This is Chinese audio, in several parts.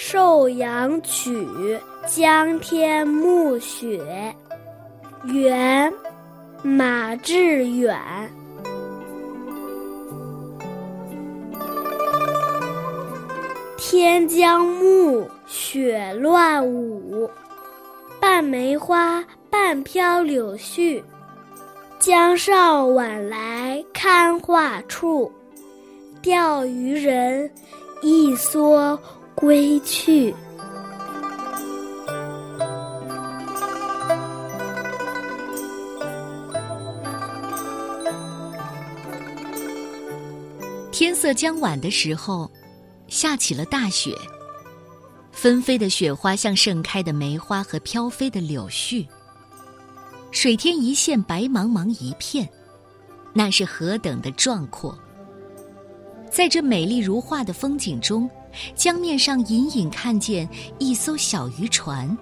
寿阳曲·江天暮雪，元·马致远。天将暮，雪乱舞，半梅花，半飘柳絮。江上晚来看画处，钓鱼人一蓑归去。天色将晚的时候，下起了大雪。纷飞的雪花像盛开的梅花和飘飞的柳絮。水天一线，白茫茫一片，那是何等的壮阔！在这美丽如画的风景中，江面上隐隐看见一艘小渔船。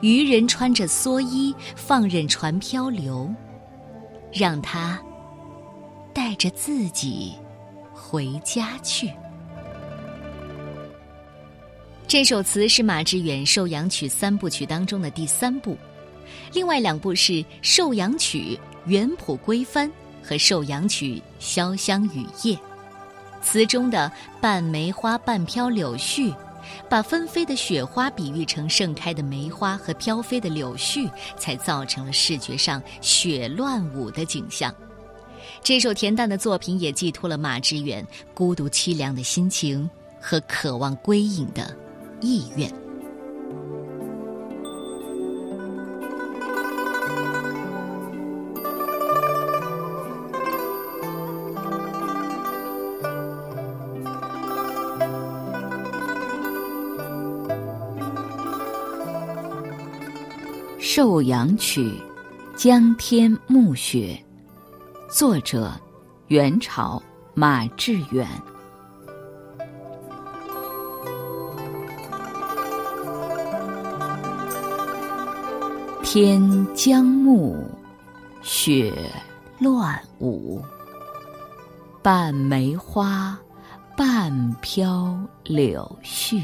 渔人穿着蓑衣，放任船漂流，让它带着自己回家去。这首词是马致远《寿阳曲》三部曲当中的第三部。另外两部是《寿阳曲》原谱归帆和《寿阳曲》潇湘雨夜，词中的半梅花半飘柳絮，把纷飞的雪花比喻成盛开的梅花和飘飞的柳絮，才造成了视觉上雪乱舞的景象。这首恬淡的作品也寄托了马致远孤独凄凉的心情和渴望归隐的意愿。《寿阳曲·江天暮雪》，作者：元朝马致远。天将暮，雪乱舞，半梅花，半飘柳絮。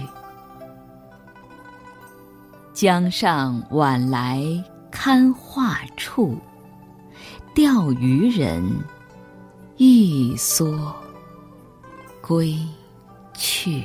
江上晚来堪画处，钓鱼人一蓑归去。